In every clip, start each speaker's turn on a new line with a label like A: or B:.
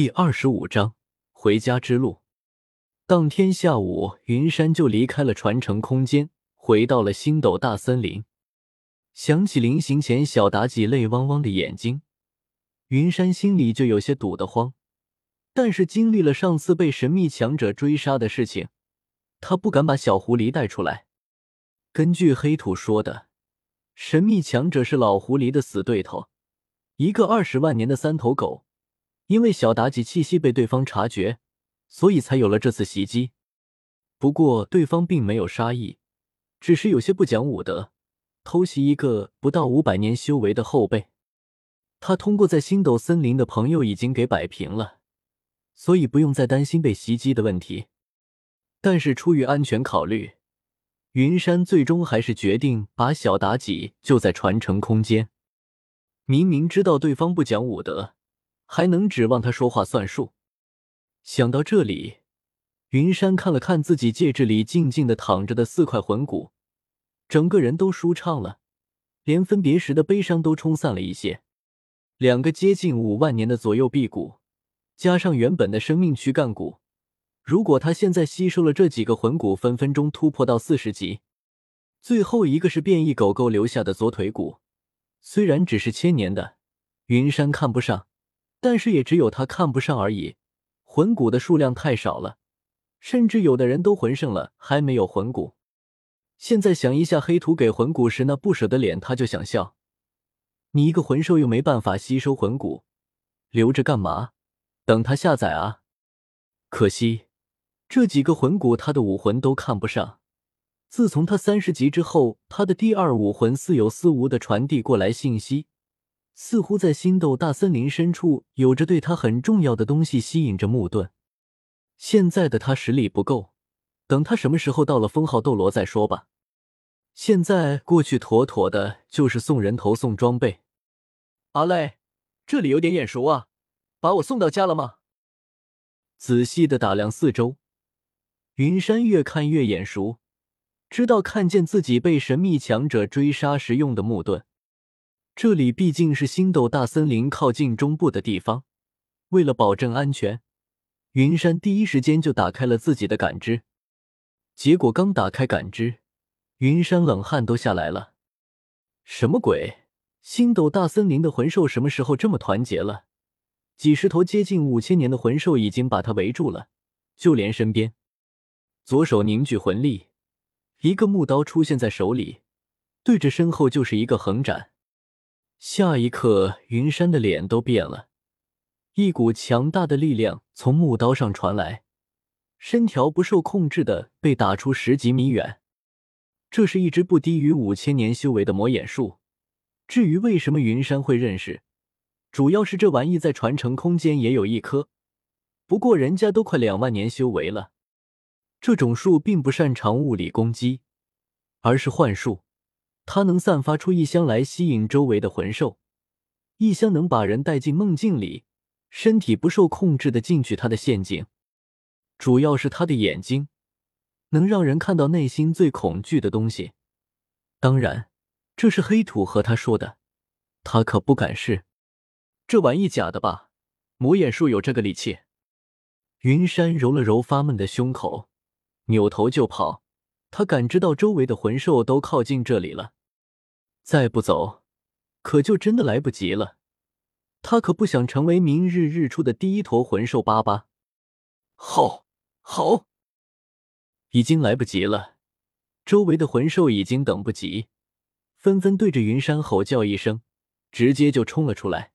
A: 第二十五章回家之路。当天下午，云山就离开了传承空间，回到了星斗大森林。想起临行前小妲己泪汪汪的眼睛，云山心里就有些堵得慌。但是经历了上次被神秘强者追杀的事情，他不敢把小狐狸带出来。根据黑土说的，神秘强者是老狐狸的死对头，一个二十万年的三头狗。因为小妲己气息被对方察觉，所以才有了这次袭击。不过对方并没有杀意，只是有些不讲武德，偷袭一个不到五百年修为的后辈。他通过在星斗森林的朋友已经给摆平了，所以不用再担心被袭击的问题。但是出于安全考虑，云山最终还是决定把小妲己救在传承空间。明明知道对方不讲武德。还能指望他说话算数？想到这里，云山看了看自己戒指里静静的躺着的四块魂骨，整个人都舒畅了，连分别时的悲伤都冲散了一些。两个接近五万年的左右臂骨，加上原本的生命躯干骨，如果他现在吸收了这几个魂骨，分分钟突破到四十级。最后一个是变异狗狗留下的左腿骨，虽然只是千年的，云山看不上。但是也只有他看不上而已，魂骨的数量太少了，甚至有的人都魂圣了还没有魂骨。现在想一下黑土给魂骨时那不舍的脸，他就想笑。你一个魂兽又没办法吸收魂骨，留着干嘛？等他下载啊！可惜这几个魂骨他的武魂都看不上。自从他三十级之后，他的第二武魂似有似无的传递过来信息。似乎在星斗大森林深处有着对他很重要的东西吸引着木盾。现在的他实力不够，等他什么时候到了封号斗罗再说吧。现在过去妥妥的就是送人头送装备。阿累，这里有点眼熟啊，把我送到家了吗？仔细的打量四周，云山越看越眼熟，知道看见自己被神秘强者追杀时用的木盾。这里毕竟是星斗大森林靠近中部的地方，为了保证安全，云山第一时间就打开了自己的感知。结果刚打开感知，云山冷汗都下来了。什么鬼？星斗大森林的魂兽什么时候这么团结了？几十头接近五千年的魂兽已经把他围住了，就连身边，左手凝聚魂力，一个木刀出现在手里，对着身后就是一个横斩。下一刻，云山的脸都变了，一股强大的力量从木刀上传来，身条不受控制的被打出十几米远。这是一只不低于五千年修为的魔眼树。至于为什么云山会认识，主要是这玩意在传承空间也有一棵，不过人家都快两万年修为了。这种树并不擅长物理攻击，而是幻术。它能散发出异香来吸引周围的魂兽，异香能把人带进梦境里，身体不受控制的进去他的陷阱。主要是他的眼睛能让人看到内心最恐惧的东西。当然，这是黑土和他说的，他可不敢试。这玩意假的吧？魔眼术有这个力气？云山揉了揉发闷的胸口，扭头就跑。他感知到周围的魂兽都靠近这里了。再不走，可就真的来不及了。他可不想成为明日日出的第一坨魂兽巴巴。好，好！已经来不及了，周围的魂兽已经等不及，纷纷对着云山吼叫一声，直接就冲了出来。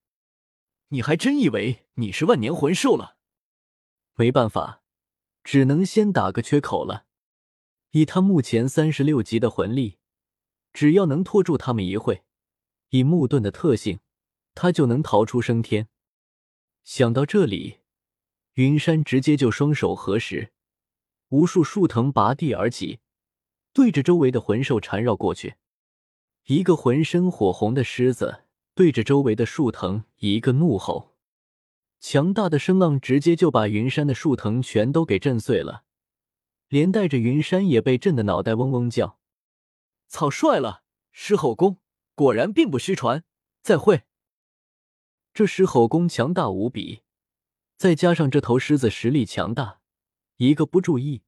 A: 你还真以为你是万年魂兽了？没办法，只能先打个缺口了。以他目前三十六级的魂力。只要能拖住他们一会，以木盾的特性，他就能逃出升天。想到这里，云山直接就双手合十，无数树藤拔地而起，对着周围的魂兽缠绕过去。一个浑身火红的狮子对着周围的树藤一个怒吼，强大的声浪直接就把云山的树藤全都给震碎了，连带着云山也被震得脑袋嗡嗡叫。草率了，狮吼功果然并不虚传。再会。这狮吼功强大无比，再加上这头狮子实力强大，一个不注意，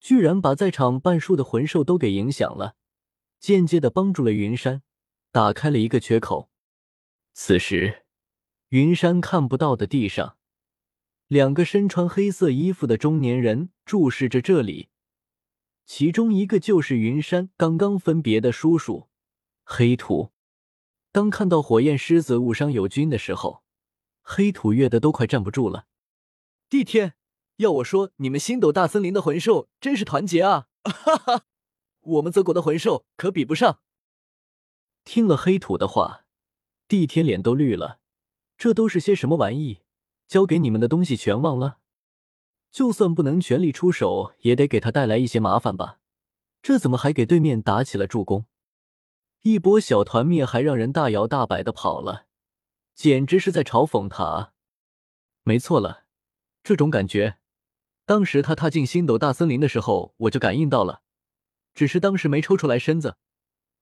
A: 居然把在场半数的魂兽都给影响了，间接的帮助了云山打开了一个缺口。此时，云山看不到的地上，两个身穿黑色衣服的中年人注视着这里，其中一个就是云山刚刚分别的叔叔黑土。当看到火焰狮子误伤友军的时候，黑土跃的都快站不住了。
B: 帝天，要我说，你们星斗大森林的魂兽真是团结啊！哈哈，我们泽国的魂兽可比不上。
A: 听了黑土的话，帝天脸都绿了。这都是些什么玩意？交给你们的东西全忘了？就算不能全力出手，也得给他带来一些麻烦吧？这怎么还给对面打起了助攻？一波小团灭，还让人大摇大摆的跑了，简直是在嘲讽他。没错了，这种感觉，当时他踏进星斗大森林的时候，我就感应到了，只是当时没抽出来身子，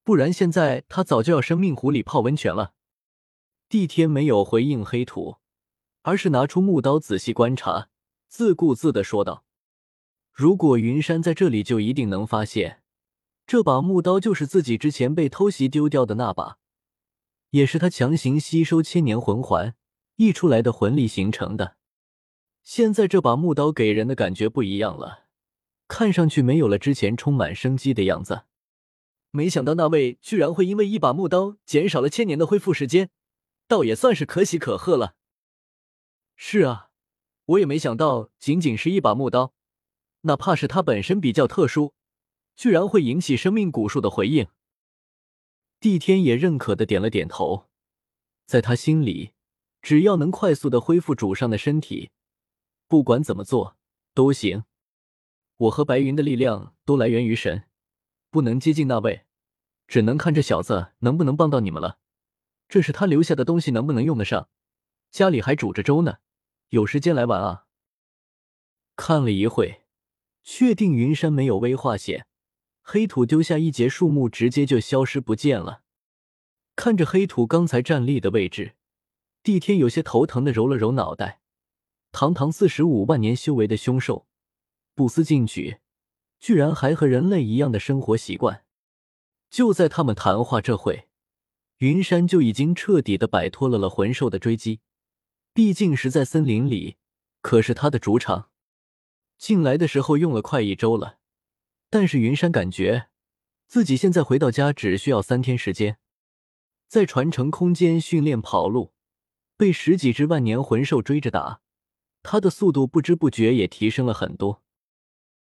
A: 不然现在他早就要生命湖里泡温泉了。帝天没有回应黑土，而是拿出木刀仔细观察，自顾自的说道：“如果云山在这里，就一定能发现。”这把木刀就是自己之前被偷袭丢掉的那把，也是他强行吸收千年魂环溢出来的魂力形成的。现在这把木刀给人的感觉不一样了，看上去没有了之前充满生机的样子。
B: 没想到那位居然会因为一把木刀减少了千年的恢复时间，倒也算是可喜可贺了。
A: 是啊，我也没想到，仅仅是一把木刀，哪怕是它本身比较特殊。居然会引起生命古树的回应，帝天也认可的点了点头。在他心里，只要能快速的恢复主上的身体，不管怎么做都行。我和白云的力量都来源于神，不能接近那位，只能看这小子能不能帮到你们了。这是他留下的东西，能不能用得上？家里还煮着粥呢，有时间来玩啊。看了一会，确定云山没有危化险。黑土丢下一截树木，直接就消失不见了。看着黑土刚才站立的位置，帝天有些头疼的揉了揉脑袋。堂堂四十五万年修为的凶兽，不思进取，居然还和人类一样的生活习惯。就在他们谈话这会，云山就已经彻底的摆脱了了魂兽的追击。毕竟是在森林里，可是他的主场。进来的时候用了快一周了。但是云山感觉自己现在回到家只需要三天时间，在传承空间训练跑路，被十几只万年魂兽追着打，他的速度不知不觉也提升了很多。